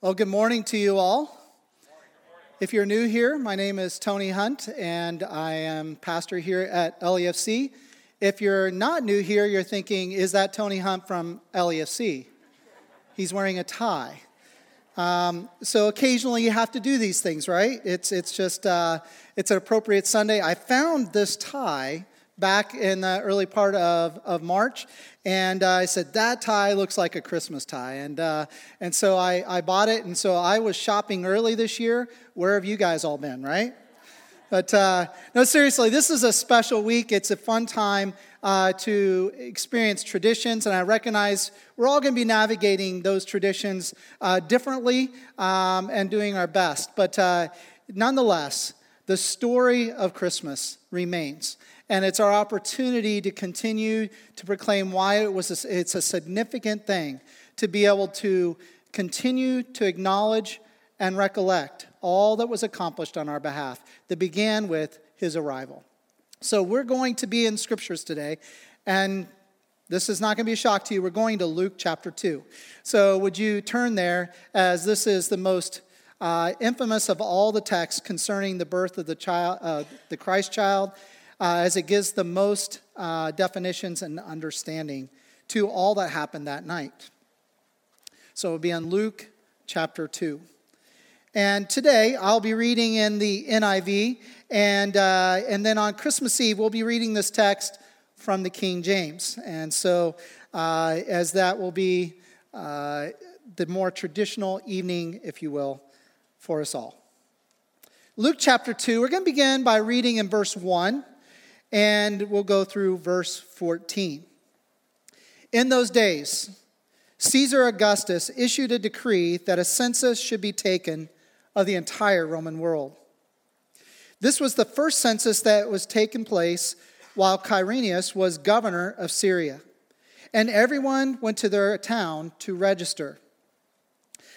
Well, good morning to you all. If you're new here, my name is Tony Hunt, and I am pastor here at LEFC. If you're not new here, you're thinking, is that Tony Hunt from LEFC? He's wearing a tie. Um, so occasionally you have to do these things, right? It's, it's just, uh, it's an appropriate Sunday. I found this tie back in the early part of, of March. And uh, I said, that tie looks like a Christmas tie. And, uh, and so I, I bought it. And so I was shopping early this year. Where have you guys all been, right? But uh, no, seriously, this is a special week. It's a fun time uh, to experience traditions. And I recognize we're all going to be navigating those traditions uh, differently um, and doing our best. But uh, nonetheless, the story of Christmas remains. And it's our opportunity to continue to proclaim why it was a, it's a significant thing to be able to continue to acknowledge and recollect all that was accomplished on our behalf that began with his arrival. So we're going to be in scriptures today, and this is not going to be a shock to you. We're going to Luke chapter 2. So would you turn there as this is the most uh, infamous of all the texts concerning the birth of the child, uh, the Christ child uh, as it gives the most uh, definitions and understanding to all that happened that night. So it'll be in Luke chapter 2. And today I'll be reading in the NIV, and, uh, and then on Christmas Eve we'll be reading this text from the King James. And so, uh, as that will be uh, the more traditional evening, if you will, for us all. Luke chapter 2, we're going to begin by reading in verse 1 and we'll go through verse 14. In those days, Caesar Augustus issued a decree that a census should be taken of the entire Roman world. This was the first census that was taken place while Quirinius was governor of Syria, and everyone went to their town to register.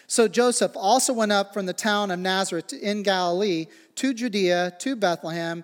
So Joseph also went up from the town of Nazareth in Galilee to Judea to Bethlehem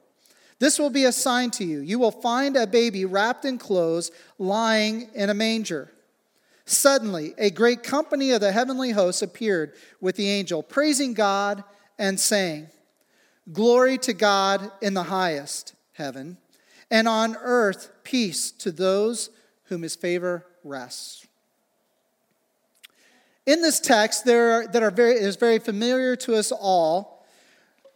This will be a sign to you. You will find a baby wrapped in clothes lying in a manger. Suddenly, a great company of the heavenly hosts appeared with the angel, praising God and saying, Glory to God in the highest heaven, and on earth peace to those whom his favor rests. In this text, there are, that are very, is very familiar to us all,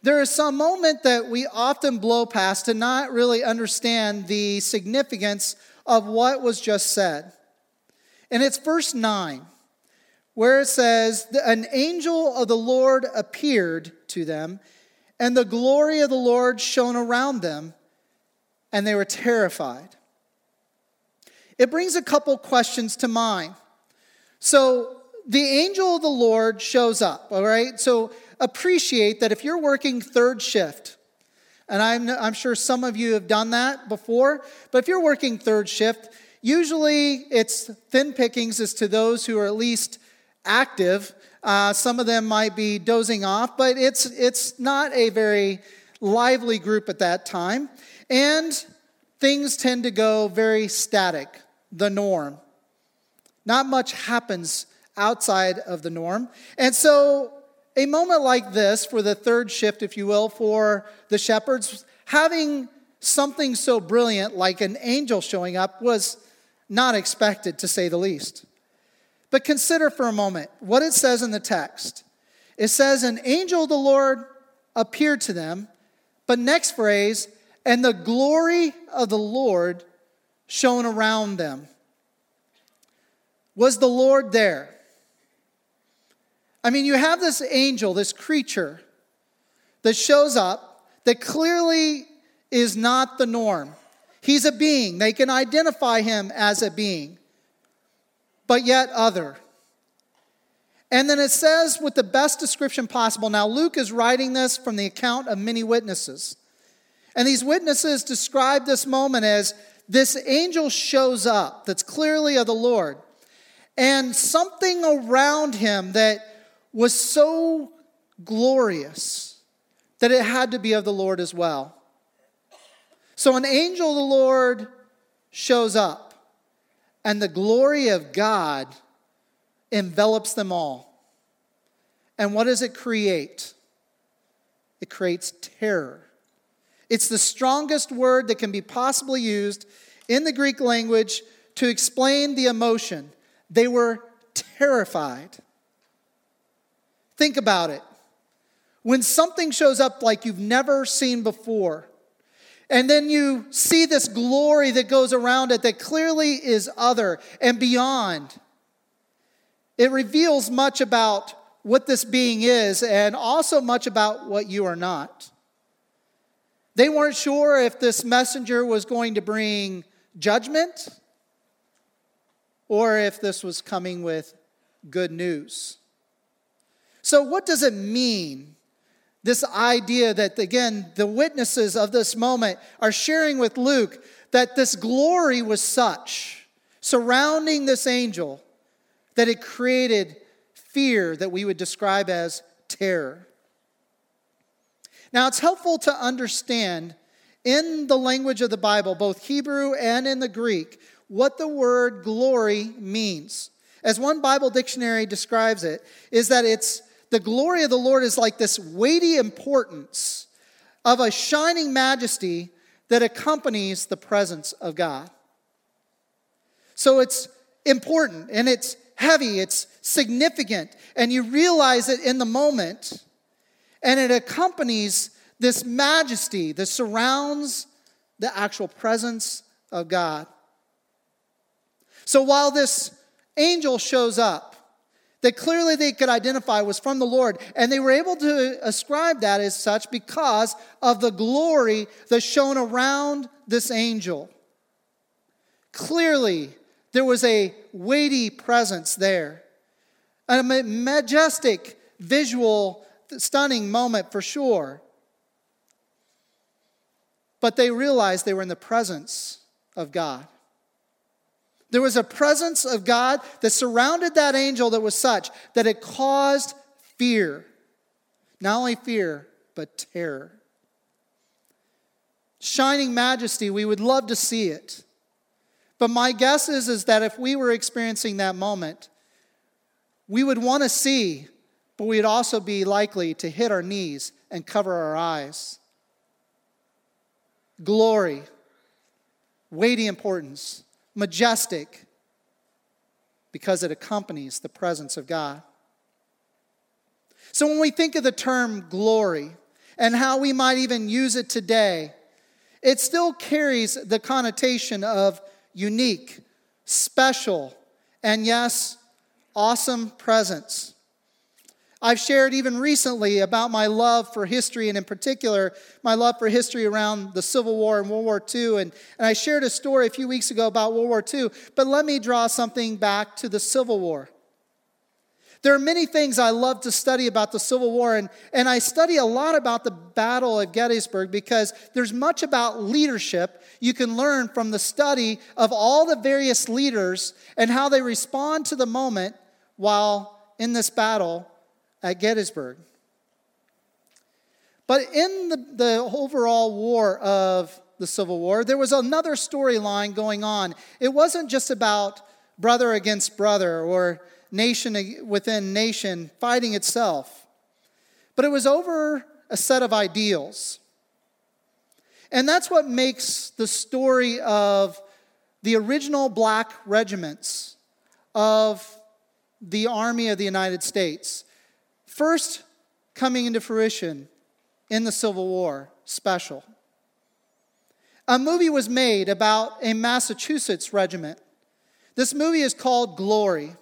there is some moment that we often blow past to not really understand the significance of what was just said. And it's verse 9, where it says, An angel of the Lord appeared to them, and the glory of the Lord shone around them, and they were terrified. It brings a couple questions to mind. So, the angel of the Lord shows up, all right? So, appreciate that if you're working third shift, and I'm, I'm sure some of you have done that before, but if you're working third shift, usually it's thin pickings as to those who are at least active. Uh, some of them might be dozing off, but it's, it's not a very lively group at that time. And things tend to go very static, the norm. Not much happens outside of the norm. And so a moment like this, for the third shift, if you will, for the shepherds, having something so brilliant like an angel showing up was not expected, to say the least. But consider for a moment what it says in the text. It says, An angel of the Lord appeared to them, But next phrase, and the glory of the Lord shone around them. Was the Lord there? I mean, you have this angel, this creature that shows up that clearly is not the norm. He's a being, they can identify him as a being, but yet other. And then it says, with the best description possible. Now, Luke is writing this from the account of many witnesses. And these witnesses describe this moment as this angel shows up that's clearly of the Lord, and something around him that was so glorious that it had to be of the Lord as well. So an angel of the Lord shows up, and the glory of God envelops them all. And what does it create? It creates terror. It's the strongest word that can be possibly used in the Greek language to explain the emotion. They were terrified. Think about it. When something shows up like you've never seen before, and then you see this glory that goes around it that clearly is other and beyond, it reveals much about what this being is and also much about what you are not. They weren't sure if this messenger was going to bring judgment or if this was coming with good news. So, what does it mean? This idea that, again, the witnesses of this moment are sharing with Luke that this glory was such surrounding this angel that it created fear that we would describe as terror. Now, it's helpful to understand in the language of the Bible, both Hebrew and in the Greek, what the word glory means. As one Bible dictionary describes it, is that it's the glory of the Lord is like this weighty importance of a shining majesty that accompanies the presence of God. So it's important and it's heavy, it's significant, and you realize it in the moment and it accompanies this majesty that surrounds the actual presence of God. So while this angel shows up, that clearly they could identify was from the Lord, and they were able to ascribe that as such because of the glory that shone around this angel. Clearly, there was a weighty presence there, a majestic visual stunning moment for sure. But they realized they were in the presence of God. There was a presence of God that surrounded that angel that was such that it caused fear. Not only fear, but terror. Shining majesty, we would love to see it. But my guess is, is that if we were experiencing that moment, we would want to see but we'd also be likely to hit our knees and cover our eyes. Glory, weighty importance, majestic, because it accompanies the presence of God. So when we think of the term glory and how we might even use it today, it still carries the connotation of unique, special, and yes, awesome presence. I've shared even recently about my love for history, and in particular, my love for history around the Civil War and World War II. And, and I shared a story a few weeks ago about World War II, but let me draw something back to the Civil War. There are many things I love to study about the Civil War, and, and I study a lot about the Battle of Gettysburg because there's much about leadership you can learn from the study of all the various leaders and how they respond to the moment while in this battle at Gettysburg. But in the, the overall war of the Civil War, there was another storyline going on. It wasn't just about brother against brother or nation within nation fighting itself, but it was over a set of ideals. And that's what makes the story of the original black regiments of the Army of the United States first coming into fruition in the Civil War special. A movie was made about a Massachusetts regiment. This movie is called Glory.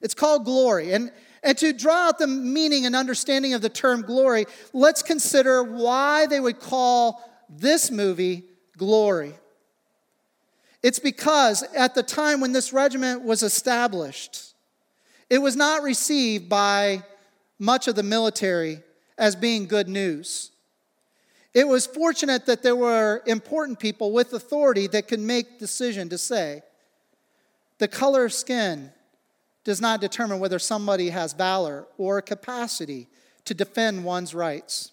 It's called Glory. And, and to draw out the meaning and understanding of the term glory, let's consider why they would call this movie Glory. It's because at the time when this regiment was established, it was not received by much of the military as being good news. It was fortunate that there were important people with authority that could make decision to say, the color of skin does not determine whether somebody has valor or capacity to defend one's rights.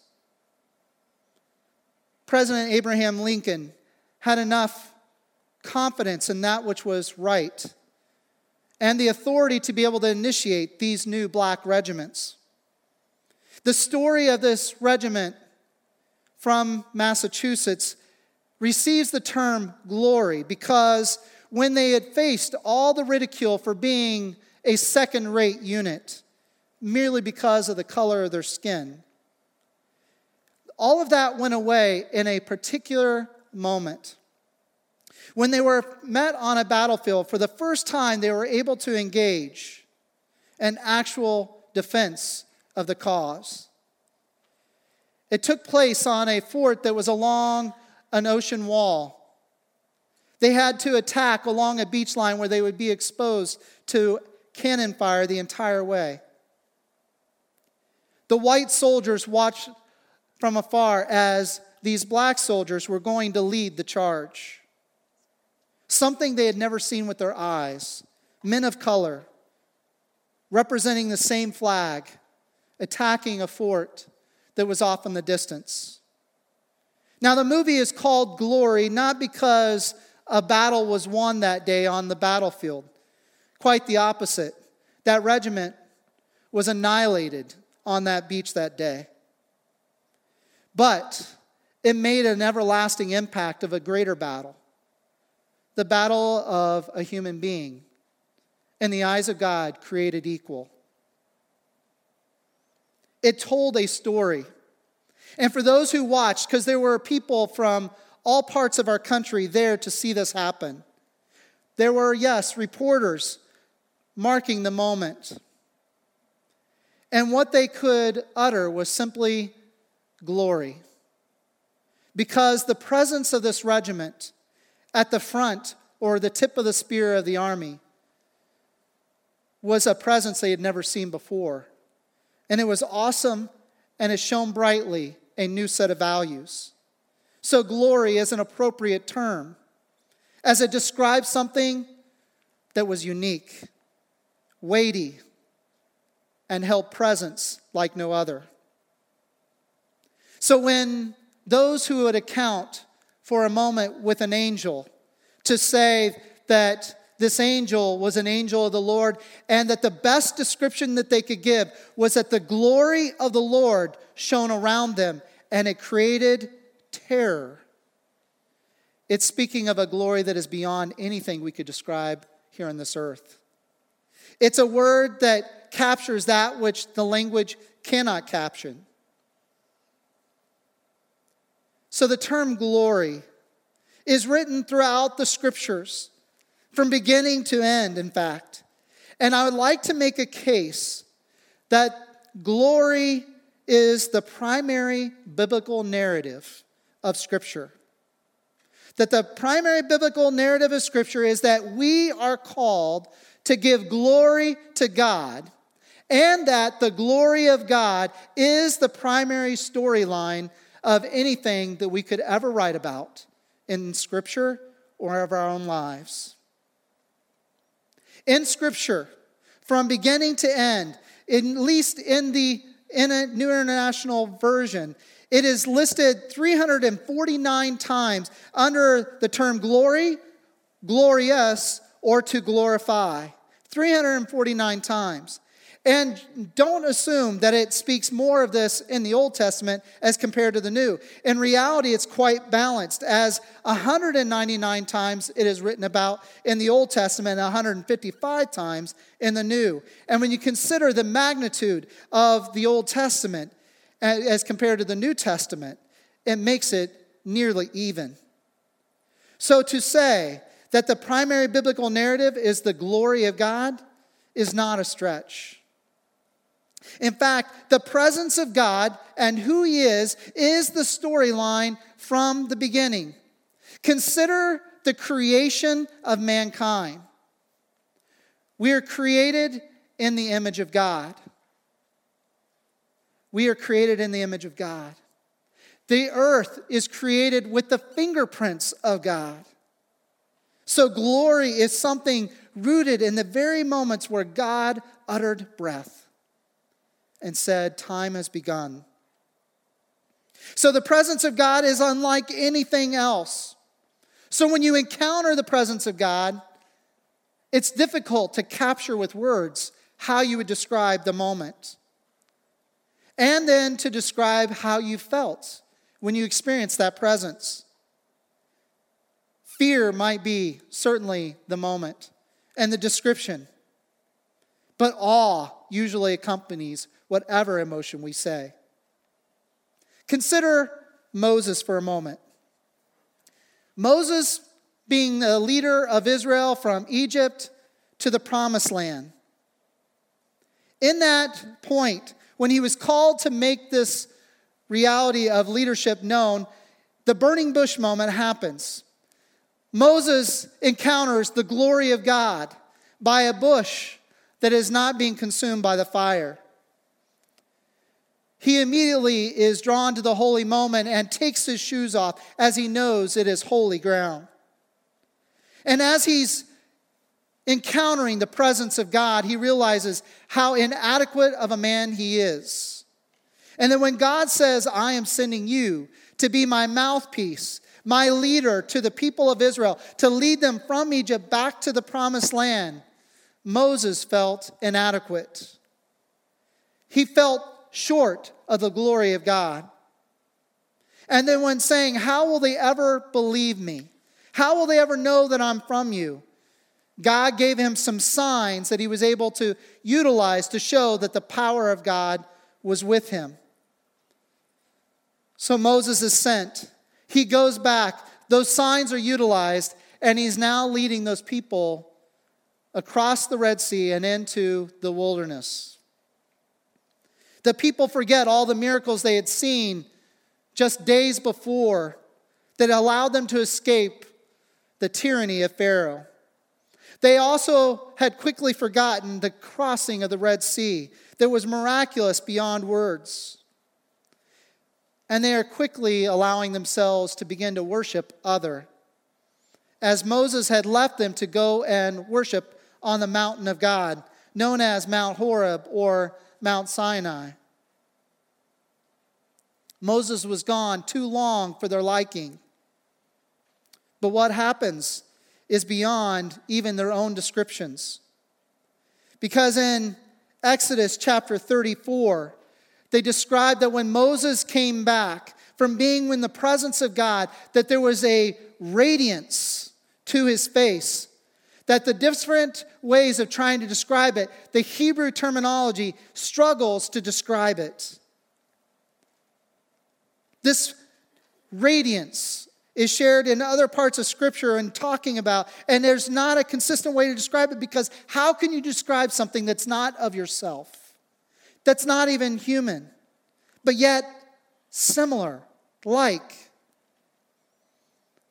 President Abraham Lincoln had enough confidence in that which was right and the authority to be able to initiate these new black regiments. The story of this regiment from Massachusetts receives the term glory because when they had faced all the ridicule for being a second rate unit merely because of the color of their skin, all of that went away in a particular moment. When they were met on a battlefield, for the first time, they were able to engage an actual defense of the cause. It took place on a fort that was along an ocean wall. They had to attack along a beach line where they would be exposed to cannon fire the entire way. The white soldiers watched from afar as these black soldiers were going to lead the charge something they had never seen with their eyes. Men of color, representing the same flag, attacking a fort that was off in the distance. Now, the movie is called Glory not because a battle was won that day on the battlefield. Quite the opposite. That regiment was annihilated on that beach that day. But it made an everlasting impact of a greater battle the battle of a human being, in the eyes of God, created equal. It told a story. And for those who watched, because there were people from all parts of our country there to see this happen, there were, yes, reporters marking the moment. And what they could utter was simply glory. Because the presence of this regiment at the front or the tip of the spear of the army was a presence they had never seen before. And it was awesome and it shone brightly a new set of values. So, glory is an appropriate term as it describes something that was unique, weighty, and held presence like no other. So, when those who would account for a moment with an angel to say that this angel was an angel of the Lord, and that the best description that they could give was that the glory of the Lord shone around them, and it created terror. It's speaking of a glory that is beyond anything we could describe here on this earth. It's a word that captures that which the language cannot capture. So the term glory is written throughout the scriptures, from beginning to end, in fact. And I would like to make a case that glory is the primary biblical narrative of Scripture. That the primary biblical narrative of Scripture is that we are called to give glory to God, and that the glory of God is the primary storyline of anything that we could ever write about in Scripture or of our own lives. In Scripture, from beginning to end, at least in the in a New International Version, it is listed 349 times under the term glory, glorious, or to glorify. 349 times. And don't assume that it speaks more of this in the Old Testament as compared to the New. In reality, it's quite balanced, as 199 times it is written about in the Old Testament, 155 times in the New. And when you consider the magnitude of the Old Testament as compared to the New Testament, it makes it nearly even. So to say that the primary biblical narrative is the glory of God is not a stretch. In fact, the presence of God and who He is is the storyline from the beginning. Consider the creation of mankind. We are created in the image of God. We are created in the image of God. The earth is created with the fingerprints of God. So, glory is something rooted in the very moments where God uttered breath and said, Time has begun. So, the presence of God is unlike anything else. So, when you encounter the presence of God, it's difficult to capture with words how you would describe the moment. And then to describe how you felt when you experienced that presence. Fear might be certainly the moment and the description, but awe usually accompanies whatever emotion we say. Consider Moses for a moment. Moses being the leader of Israel from Egypt to the promised land. In that point, when he was called to make this reality of leadership known, the burning bush moment happens. Moses encounters the glory of God by a bush that is not being consumed by the fire. He immediately is drawn to the holy moment and takes his shoes off as he knows it is holy ground. And as he's encountering the presence of God, he realizes how inadequate of a man he is. And then when God says, I am sending you to be my mouthpiece, my leader to the people of Israel, to lead them from Egypt back to the promised land, Moses felt inadequate. He felt short of the glory of God. And then, when saying, How will they ever believe me? How will they ever know that I'm from you? God gave him some signs that he was able to utilize to show that the power of God was with him. So Moses is sent he goes back, those signs are utilized, and he's now leading those people across the Red Sea and into the wilderness. The people forget all the miracles they had seen just days before that allowed them to escape the tyranny of Pharaoh. They also had quickly forgotten the crossing of the Red Sea that was miraculous beyond words and they are quickly allowing themselves to begin to worship other. As Moses had left them to go and worship on the mountain of God, known as Mount Horeb or Mount Sinai. Moses was gone too long for their liking. But what happens is beyond even their own descriptions. Because in Exodus chapter 34, they describe that when Moses came back from being in the presence of God, that there was a radiance to his face. That the different ways of trying to describe it, the Hebrew terminology struggles to describe it. This radiance is shared in other parts of Scripture and talking about, and there's not a consistent way to describe it because how can you describe something that's not of yourself? that's not even human, but yet similar, like.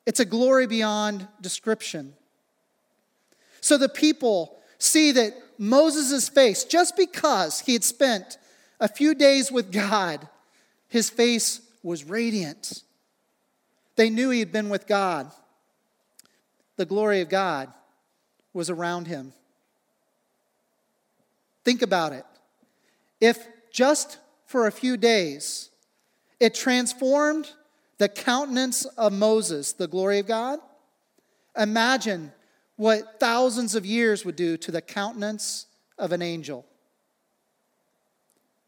It's a glory beyond description. So the people see that Moses' face, just because he had spent a few days with God, his face was radiant. They knew he had been with God. The glory of God was around him. Think about it. If just for a few days it transformed the countenance of Moses, the glory of God, imagine what thousands of years would do to the countenance of an angel.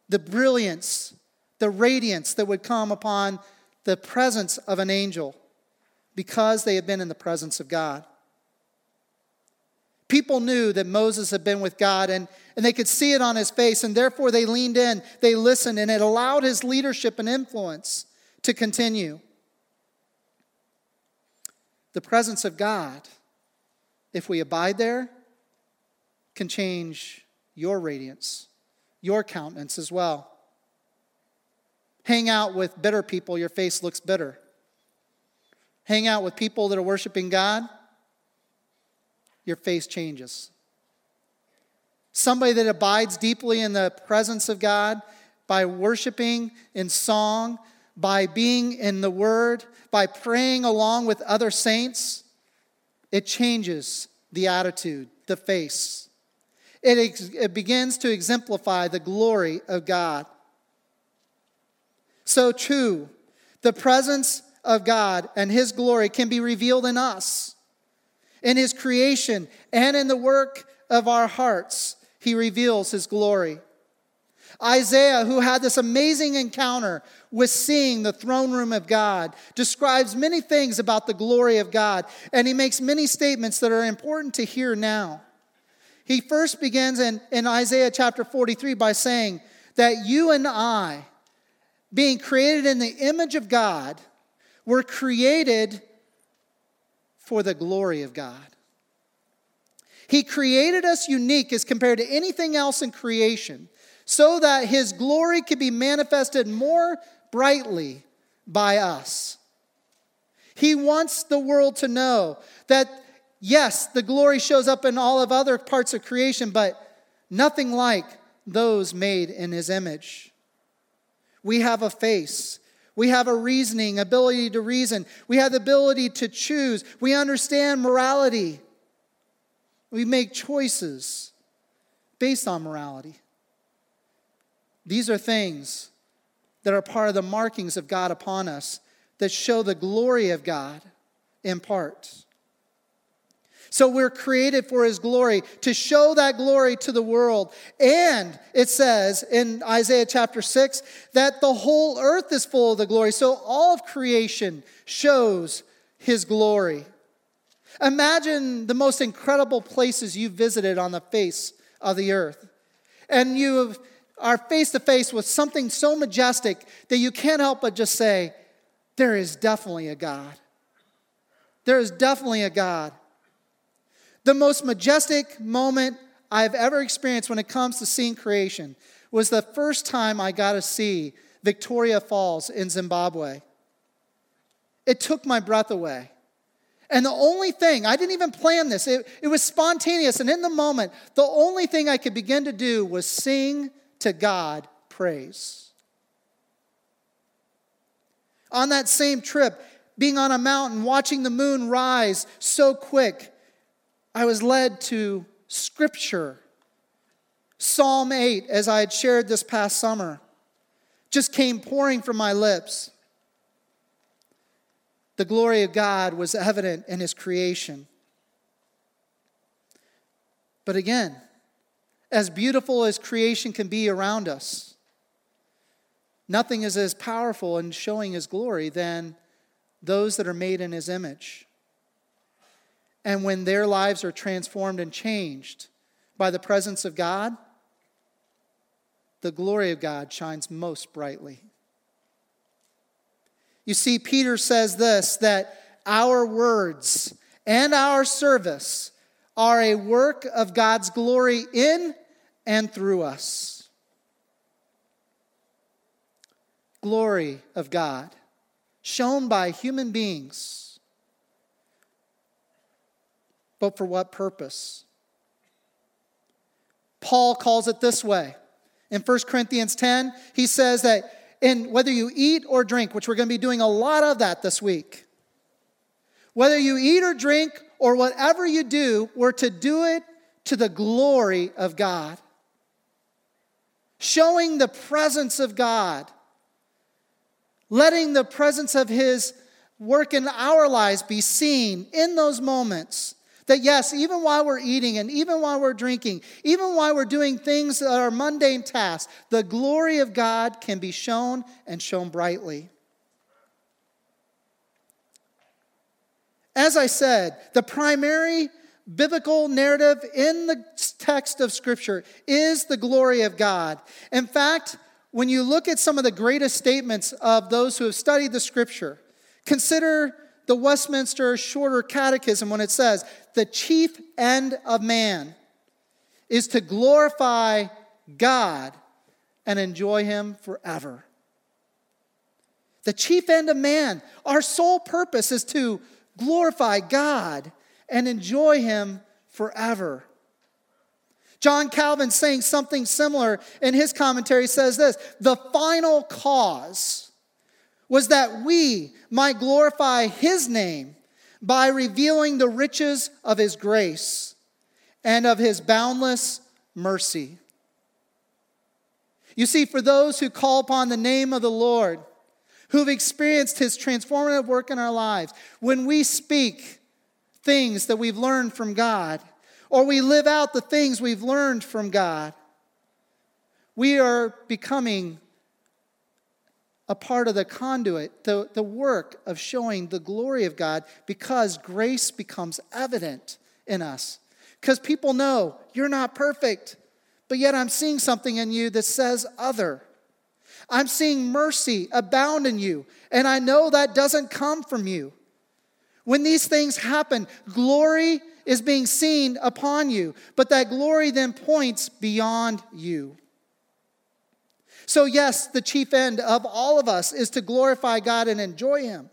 The brilliance, the radiance that would come upon the presence of an angel because they had been in the presence of God. People knew that Moses had been with God and, and they could see it on his face, and therefore they leaned in, they listened, and it allowed his leadership and influence to continue. The presence of God, if we abide there, can change your radiance, your countenance as well. Hang out with bitter people, your face looks bitter. Hang out with people that are worshiping God, your face changes. Somebody that abides deeply in the presence of God by worshiping in song, by being in the Word, by praying along with other saints, it changes the attitude, the face. It, ex- it begins to exemplify the glory of God. So, too, the presence of God and His glory can be revealed in us, in His creation, and in the work of our hearts. He reveals His glory. Isaiah, who had this amazing encounter with seeing the throne room of God, describes many things about the glory of God, and he makes many statements that are important to hear now. He first begins in, in Isaiah chapter 43 by saying that you and I, being created in the image of God, were created for the glory of God. He created us unique as compared to anything else in creation so that his glory could be manifested more brightly by us. He wants the world to know that, yes, the glory shows up in all of other parts of creation, but nothing like those made in his image. We have a face. We have a reasoning, ability to reason. We have the ability to choose. We understand morality. We make choices based on morality. These are things that are part of the markings of God upon us that show the glory of God in part. So we're created for his glory, to show that glory to the world. And it says in Isaiah chapter 6 that the whole earth is full of the glory. So all of creation shows his glory. Imagine the most incredible places you've visited on the face of the earth. And you have are face to face with something so majestic that you can't help but just say, There is definitely a God. There is definitely a God. The most majestic moment I've ever experienced when it comes to seeing creation was the first time I got to see Victoria Falls in Zimbabwe. It took my breath away. And the only thing, I didn't even plan this, it, it was spontaneous. And in the moment, the only thing I could begin to do was sing to God praise. On that same trip, being on a mountain, watching the moon rise so quick, I was led to scripture. Psalm 8, as I had shared this past summer, just came pouring from my lips. The glory of God was evident in his creation. But again, as beautiful as creation can be around us, nothing is as powerful in showing his glory than those that are made in his image. And when their lives are transformed and changed by the presence of God, the glory of God shines most brightly. You see, Peter says this that our words and our service are a work of God's glory in and through us. Glory of God, shown by human beings. But for what purpose? Paul calls it this way. In 1 Corinthians 10, he says that in whether you eat or drink, which we're going to be doing a lot of that this week, whether you eat or drink or whatever you do, we're to do it to the glory of God showing the presence of God, letting the presence of His work in our lives be seen in those moments. That yes, even while we're eating and even while we're drinking, even while we're doing things that are mundane tasks, the glory of God can be shown and shown brightly. As I said, the primary biblical narrative in the text of Scripture is the glory of God. In fact, when you look at some of the greatest statements of those who have studied the Scripture, consider the Westminster Shorter Catechism when it says, The chief end of man is to glorify God and enjoy Him forever. The chief end of man, our sole purpose is to glorify God and enjoy Him forever. John Calvin saying something similar in his commentary says this The final cause was that we might glorify His name by revealing the riches of His grace and of His boundless mercy. You see, for those who call upon the name of the Lord, who've experienced his transformative work in our lives, when we speak things that we've learned from God, or we live out the things we've learned from God, we are becoming a part of the conduit, the, the work of showing the glory of God because grace becomes evident in us. Because people know you're not perfect but yet I'm seeing something in you that says other. I'm seeing mercy abound in you, and I know that doesn't come from you. When these things happen, glory is being seen upon you, but that glory then points beyond you. So, yes, the chief end of all of us is to glorify God and enjoy Him.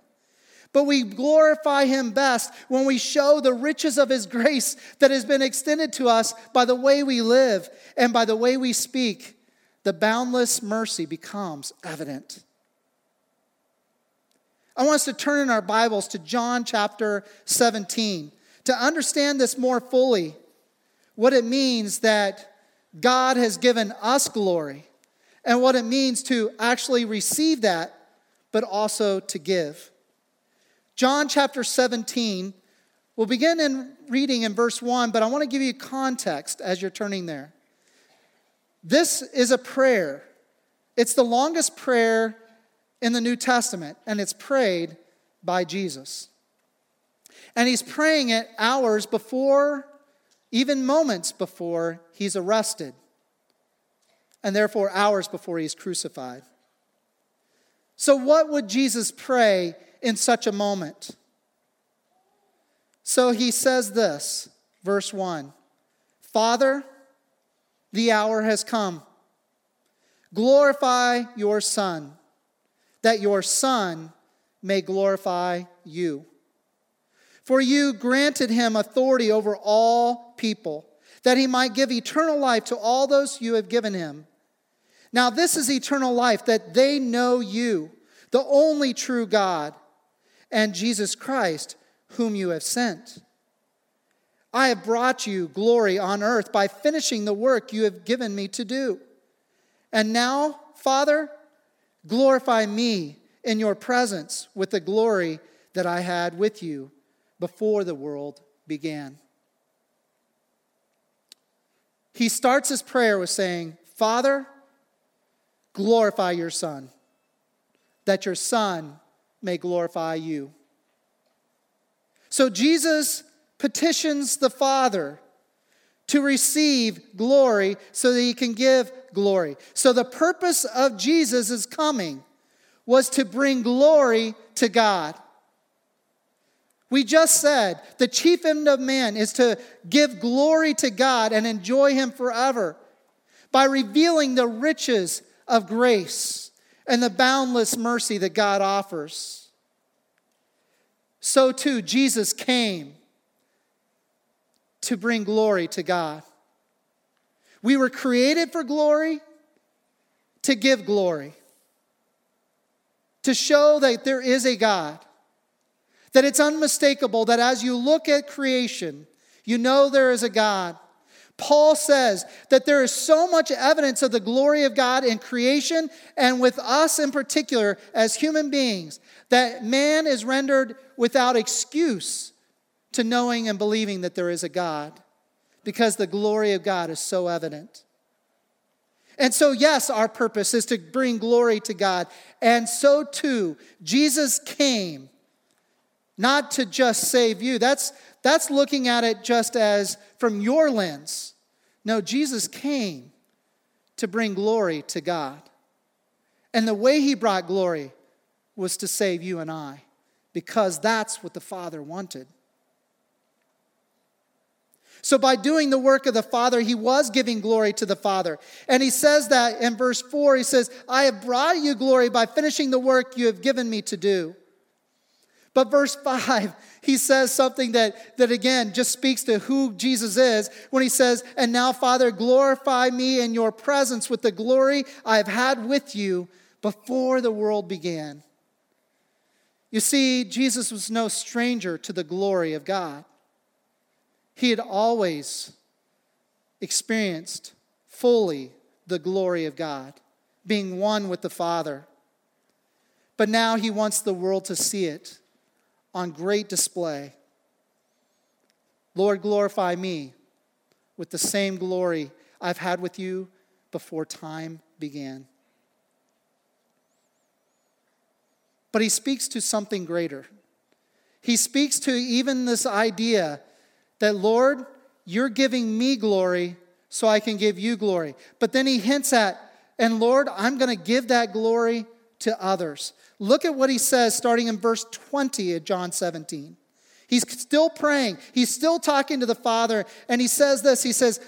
But we glorify Him best when we show the riches of His grace that has been extended to us by the way we live and by the way we speak. The boundless mercy becomes evident. I want us to turn in our Bibles to John chapter 17 to understand this more fully what it means that God has given us glory and what it means to actually receive that, but also to give. John chapter 17, we'll begin in reading in verse 1, but I want to give you context as you're turning there. This is a prayer. It's the longest prayer in the New Testament, and it's prayed by Jesus. And he's praying it hours before, even moments before he's arrested, and therefore hours before he's crucified. So, what would Jesus pray in such a moment. So he says this, verse 1 Father, the hour has come. Glorify your Son, that your Son may glorify you. For you granted him authority over all people, that he might give eternal life to all those you have given him. Now, this is eternal life, that they know you, the only true God and Jesus Christ, whom you have sent. I have brought you glory on earth by finishing the work you have given me to do. And now, Father, glorify me in your presence with the glory that I had with you before the world began. He starts his prayer with saying, Father, glorify your Son, that your Son may glorify you. So Jesus petitions the Father to receive glory so that he can give glory. So the purpose of Jesus' coming was to bring glory to God. We just said the chief end of man is to give glory to God and enjoy him forever by revealing the riches of grace and the boundless mercy that God offers. So too, Jesus came to bring glory to God. We were created for glory, to give glory, to show that there is a God, that it's unmistakable that as you look at creation, you know there is a God. Paul says that there is so much evidence of the glory of God in creation and with us in particular as human beings that man is rendered without excuse to knowing and believing that there is a God because the glory of God is so evident. And so, yes, our purpose is to bring glory to God. And so, too, Jesus came not to just save you. That's, that's looking at it just as from your lens. No, Jesus came to bring glory to God. And the way he brought glory was to save you and I, because that's what the Father wanted. So, by doing the work of the Father, he was giving glory to the Father. And he says that in verse 4 he says, I have brought you glory by finishing the work you have given me to do. But verse 5, he says something that, that again just speaks to who Jesus is when he says, And now, Father, glorify me in your presence with the glory I have had with you before the world began. You see, Jesus was no stranger to the glory of God. He had always experienced fully the glory of God, being one with the Father. But now he wants the world to see it on great display. Lord, glorify me with the same glory I've had with you before time began. But he speaks to something greater. He speaks to even this idea that, Lord, you're giving me glory so I can give you glory. But then he hints at, and Lord, I'm going to give that glory to others. Look at what he says starting in verse 20 of John 17. He's still praying, he's still talking to the Father, and he says this He says,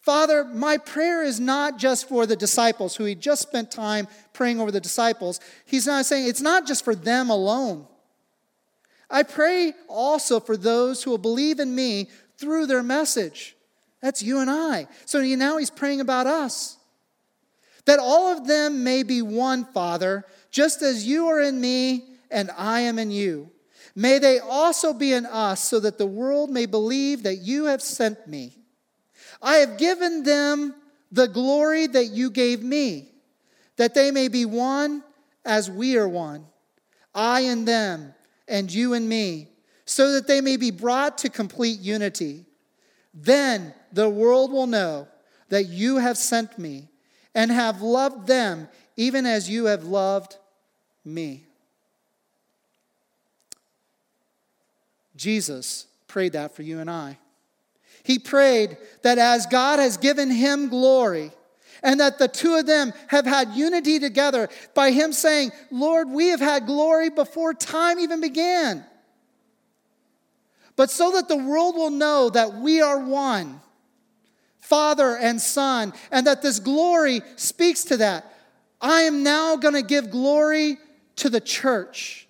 Father, my prayer is not just for the disciples who he just spent time praying over the disciples. He's not saying it's not just for them alone. I pray also for those who will believe in me through their message. That's you and I. So now he's praying about us. That all of them may be one, Father, just as you are in me and I am in you. May they also be in us, so that the world may believe that you have sent me. I have given them the glory that you gave me, that they may be one as we are one. I and them and you and me, so that they may be brought to complete unity. Then the world will know that you have sent me and have loved them even as you have loved me. Jesus prayed that for you and I. He prayed that as God has given him glory, and that the two of them have had unity together by him saying, Lord, we have had glory before time even began. But so that the world will know that we are one, Father and Son, and that this glory speaks to that, I am now going to give glory to the church,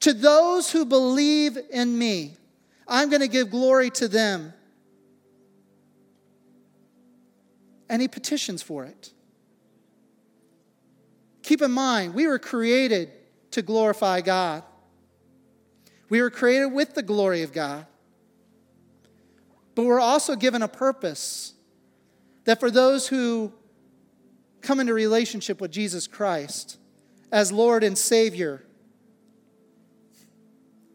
to those who believe in me. I'm going to give glory to them. And he petitions for it. Keep in mind, we were created to glorify God. We were created with the glory of God. But we're also given a purpose that for those who come into relationship with Jesus Christ as Lord and Savior,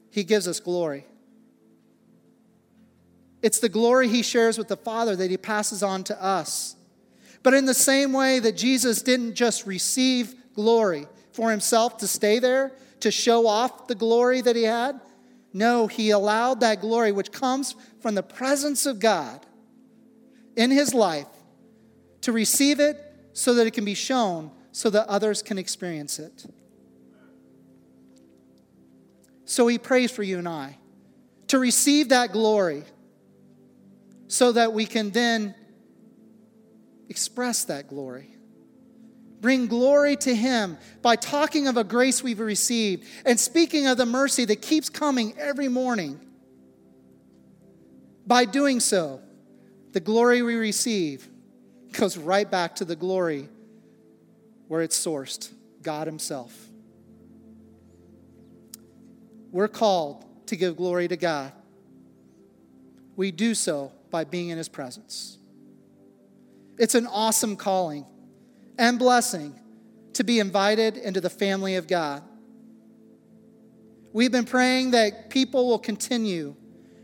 He gives us glory. It's the glory He shares with the Father that He passes on to us. But in the same way that Jesus didn't just receive glory for himself to stay there, to show off the glory that he had, no, he allowed that glory, which comes from the presence of God in his life, to receive it so that it can be shown so that others can experience it. So he prays for you and I to receive that glory so that we can then express that glory. Bring glory to Him by talking of a grace we've received and speaking of the mercy that keeps coming every morning. By doing so, the glory we receive goes right back to the glory where it's sourced God Himself. We're called to give glory to God. We do so by being in His presence. It's an awesome calling and blessing to be invited into the family of God. We've been praying that people will continue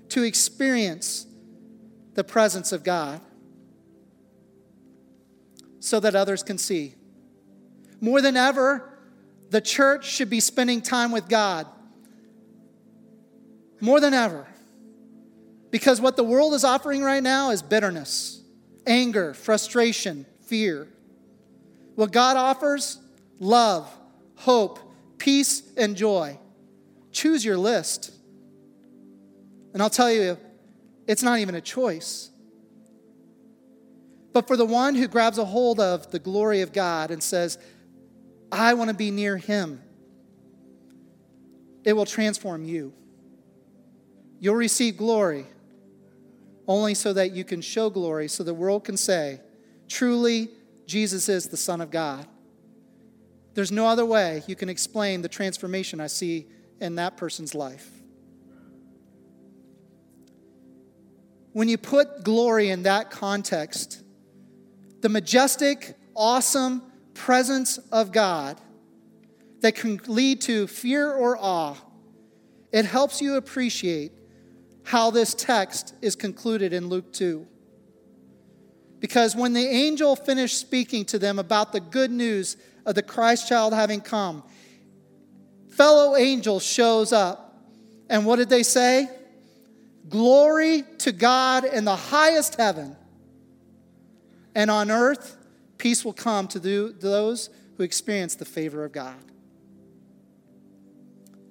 to experience the presence of God so that others can see. More than ever, the church should be spending time with God. more than ever. Because what the world is offering right now is bitterness, anger, frustration, fear. What God offers, love, hope, peace, and joy. Choose your list. And I'll tell you, it's not even a choice. But for the one who grabs a hold of the glory of God and says, I want to be near Him, it will transform you. You'll receive glory only so that you can show glory, so the world can say, truly, Jesus is the Son of God. There's no other way you can explain the transformation I see in that person's life. When you put glory in that context, the majestic, awesome presence of God that can lead to fear or awe, it helps you appreciate how this text is concluded in Luke 2. Because when the angel finished speaking to them about the good news of the Christ child having come, fellow angel shows up. And what did they say? Glory to God in the highest heaven and on earth, peace will come to those who experience the favor of God.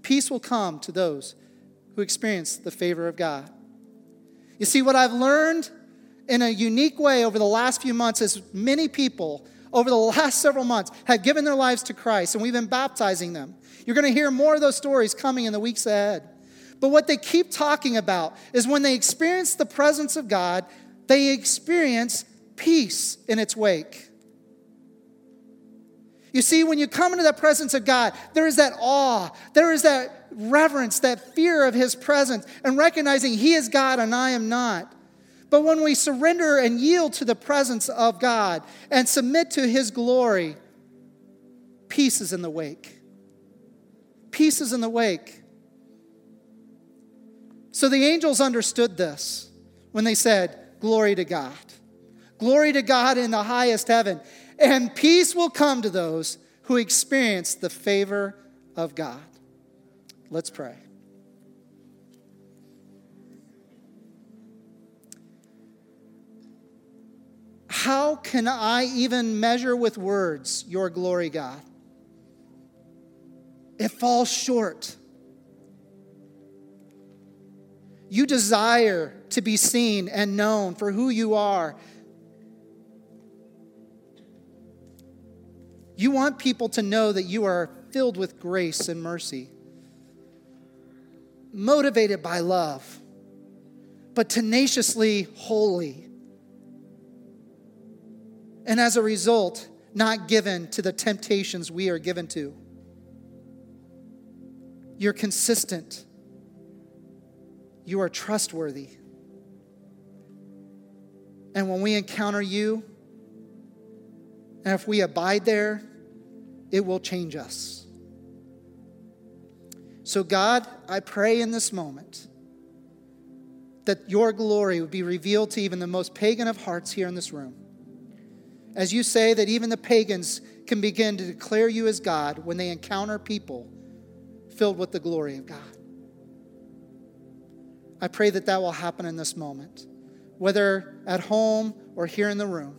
Peace will come to those who experience the favor of God. You see, what I've learned in a unique way over the last few months is many people over the last several months have given their lives to Christ, and we've been baptizing them. You're going to hear more of those stories coming in the weeks ahead. But what they keep talking about is when they experience the presence of God, they experience peace in its wake. You see, when you come into the presence of God, there is that awe, there is that reverence, that fear of His presence, and recognizing He is God and I am not. But when we surrender and yield to the presence of God and submit to His glory, peace is in the wake. Peace is in the wake. So the angels understood this when they said, Glory to God. Glory to God in the highest heaven. And peace will come to those who experience the favor of God. Let's pray. How can I even measure with words your glory, God? It falls short. You desire to be seen and known for who you are You want people to know that you are filled with grace and mercy, motivated by love, but tenaciously holy. And as a result, not given to the temptations we are given to. You're consistent. You are trustworthy. And when we encounter you, and if we abide there, it will change us. So, God, I pray in this moment that your glory would be revealed to even the most pagan of hearts here in this room. As you say that even the pagans can begin to declare you as God when they encounter people filled with the glory of God. I pray that that will happen in this moment, whether at home or here in the room.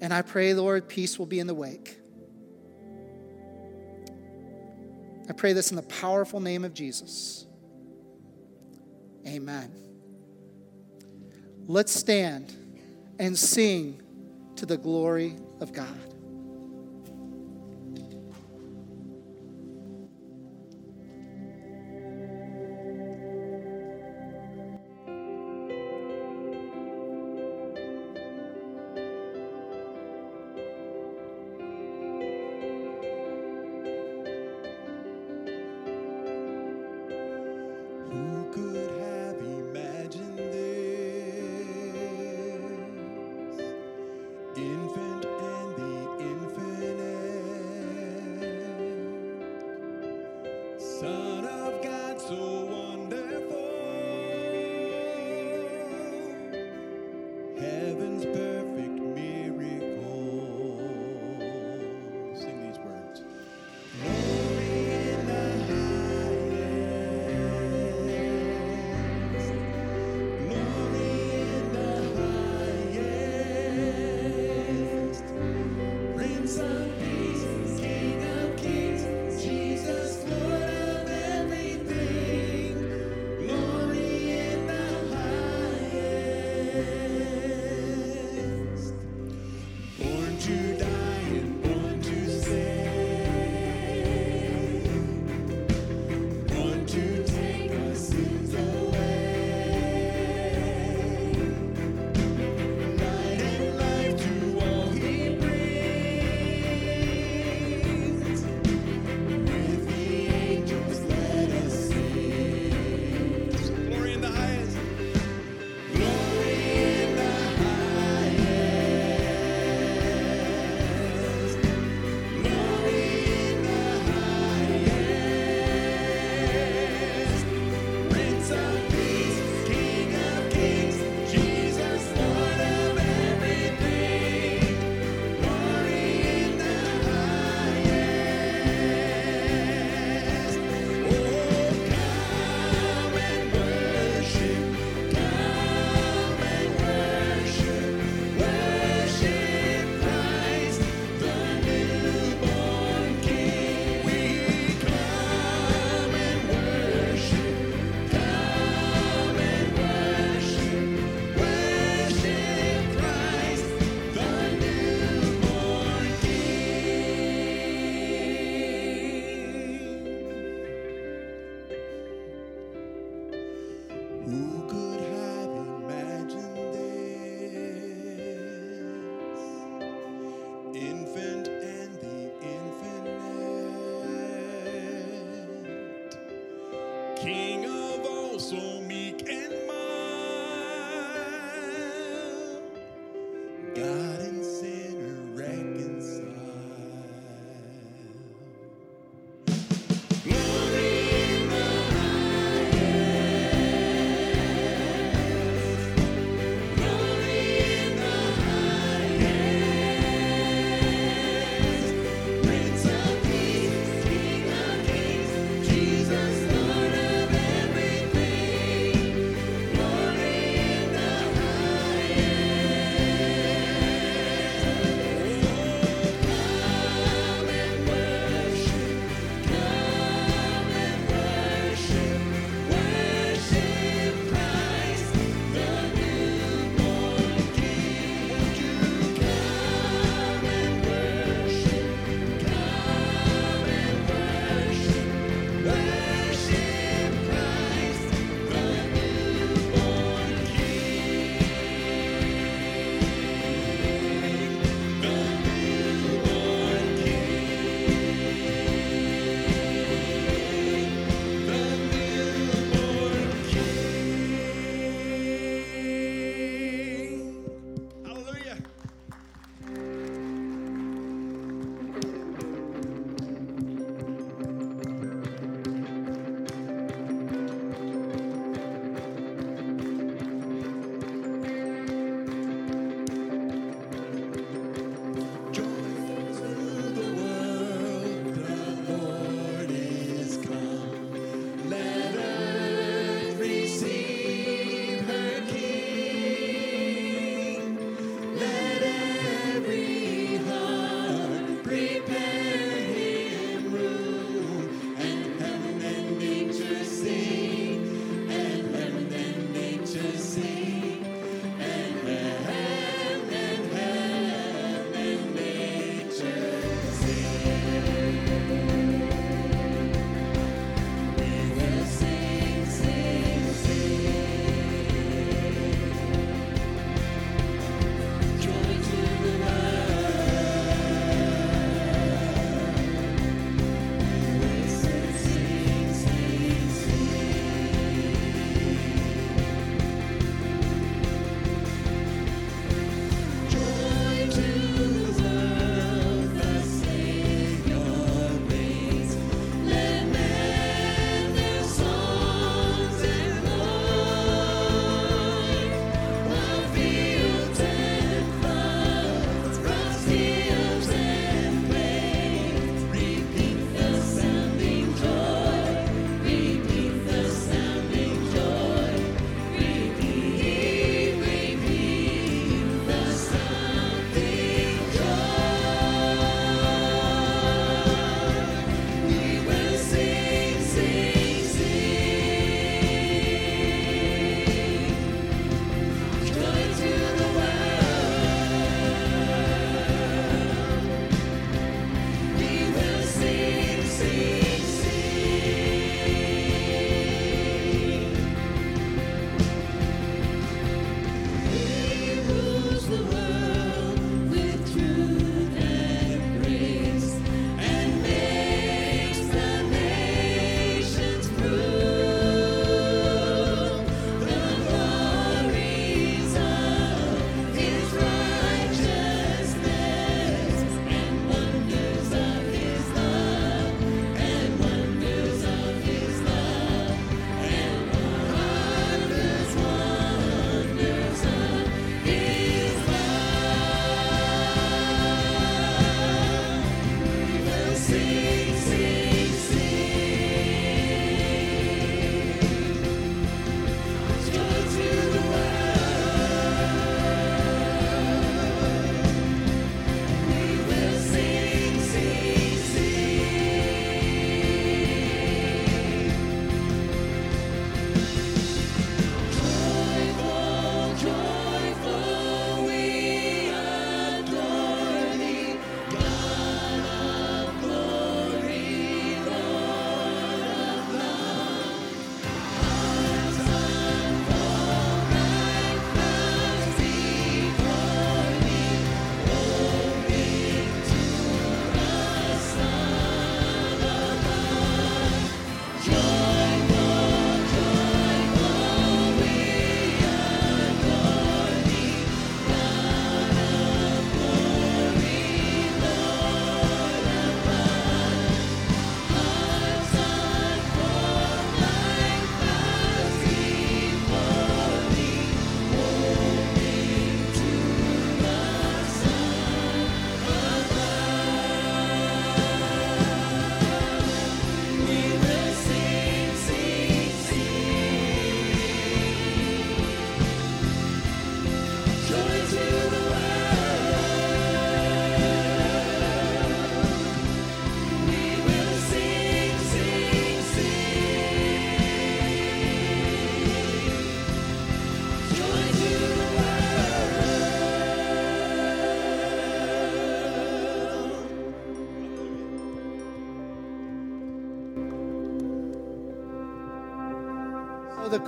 And I pray, Lord, peace will be in the wake. I pray this in the powerful name of Jesus. Amen. Let's stand and sing to the glory of God.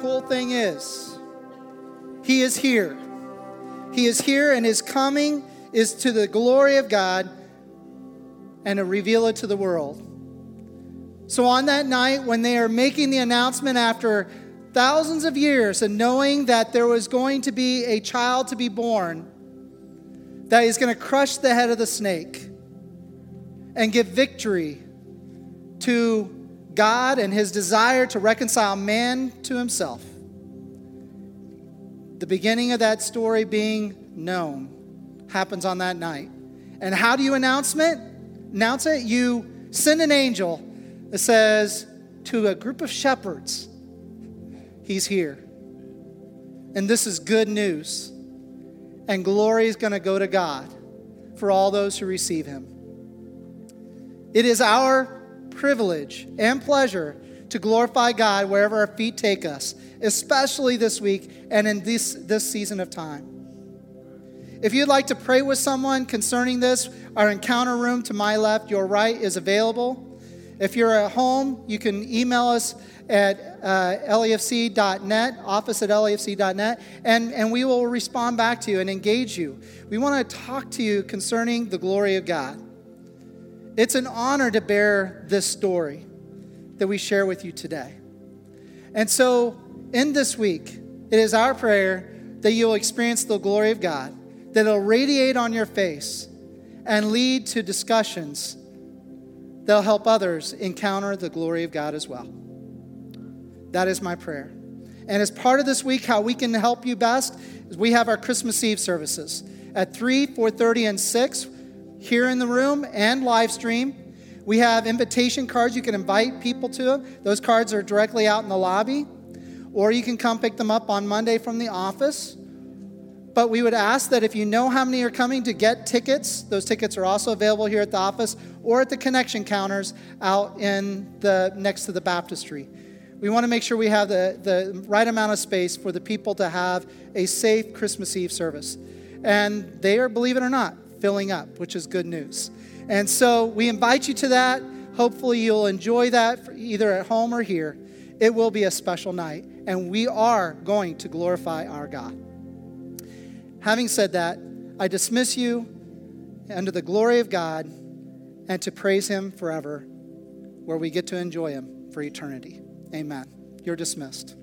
Cool thing is, He is here. He is here, and His coming is to the glory of God and to reveal it to the world. So, on that night, when they are making the announcement after thousands of years and knowing that there was going to be a child to be born, that is going to crush the head of the snake and give victory to God and his desire to reconcile man to himself. The beginning of that story being known happens on that night. And how do you announce it? Announce it? You send an angel that says to a group of shepherds, He's here. And this is good news. And glory is going to go to God for all those who receive him. It is our privilege and pleasure to glorify God wherever our feet take us, especially this week and in this, this season of time. If you'd like to pray with someone concerning this, our encounter room to my left, your right, is available. If you're at home, you can email us at uh, lefc.net, office at lefc.net, and, and we will respond back to you and engage you. We want to talk to you concerning the glory of God. It's an honor to bear this story that we share with you today. And so, in this week, it is our prayer that you'll experience the glory of God, that it'll radiate on your face and lead to discussions that'll help others encounter the glory of God as well. That is my prayer. And as part of this week, how we can help you best is we have our Christmas Eve services at 3, 4:30, and 6 here in the room and live stream. We have invitation cards. You can invite people to them. Those cards are directly out in the lobby, or you can come pick them up on Monday from the office. But we would ask that if you know how many are coming to get tickets, those tickets are also available here at the office or at the connection counters out in the next to the baptistry. We want to make sure we have the, the right amount of space for the people to have a safe Christmas Eve service. And they are, believe it or not, filling up, which is good news. And so we invite you to that. Hopefully, you'll enjoy that either at home or here. It will be a special night, and we are going to glorify our God. Having said that, I dismiss you under the glory of God and to praise Him forever, where we get to enjoy Him for eternity. Amen. You're dismissed.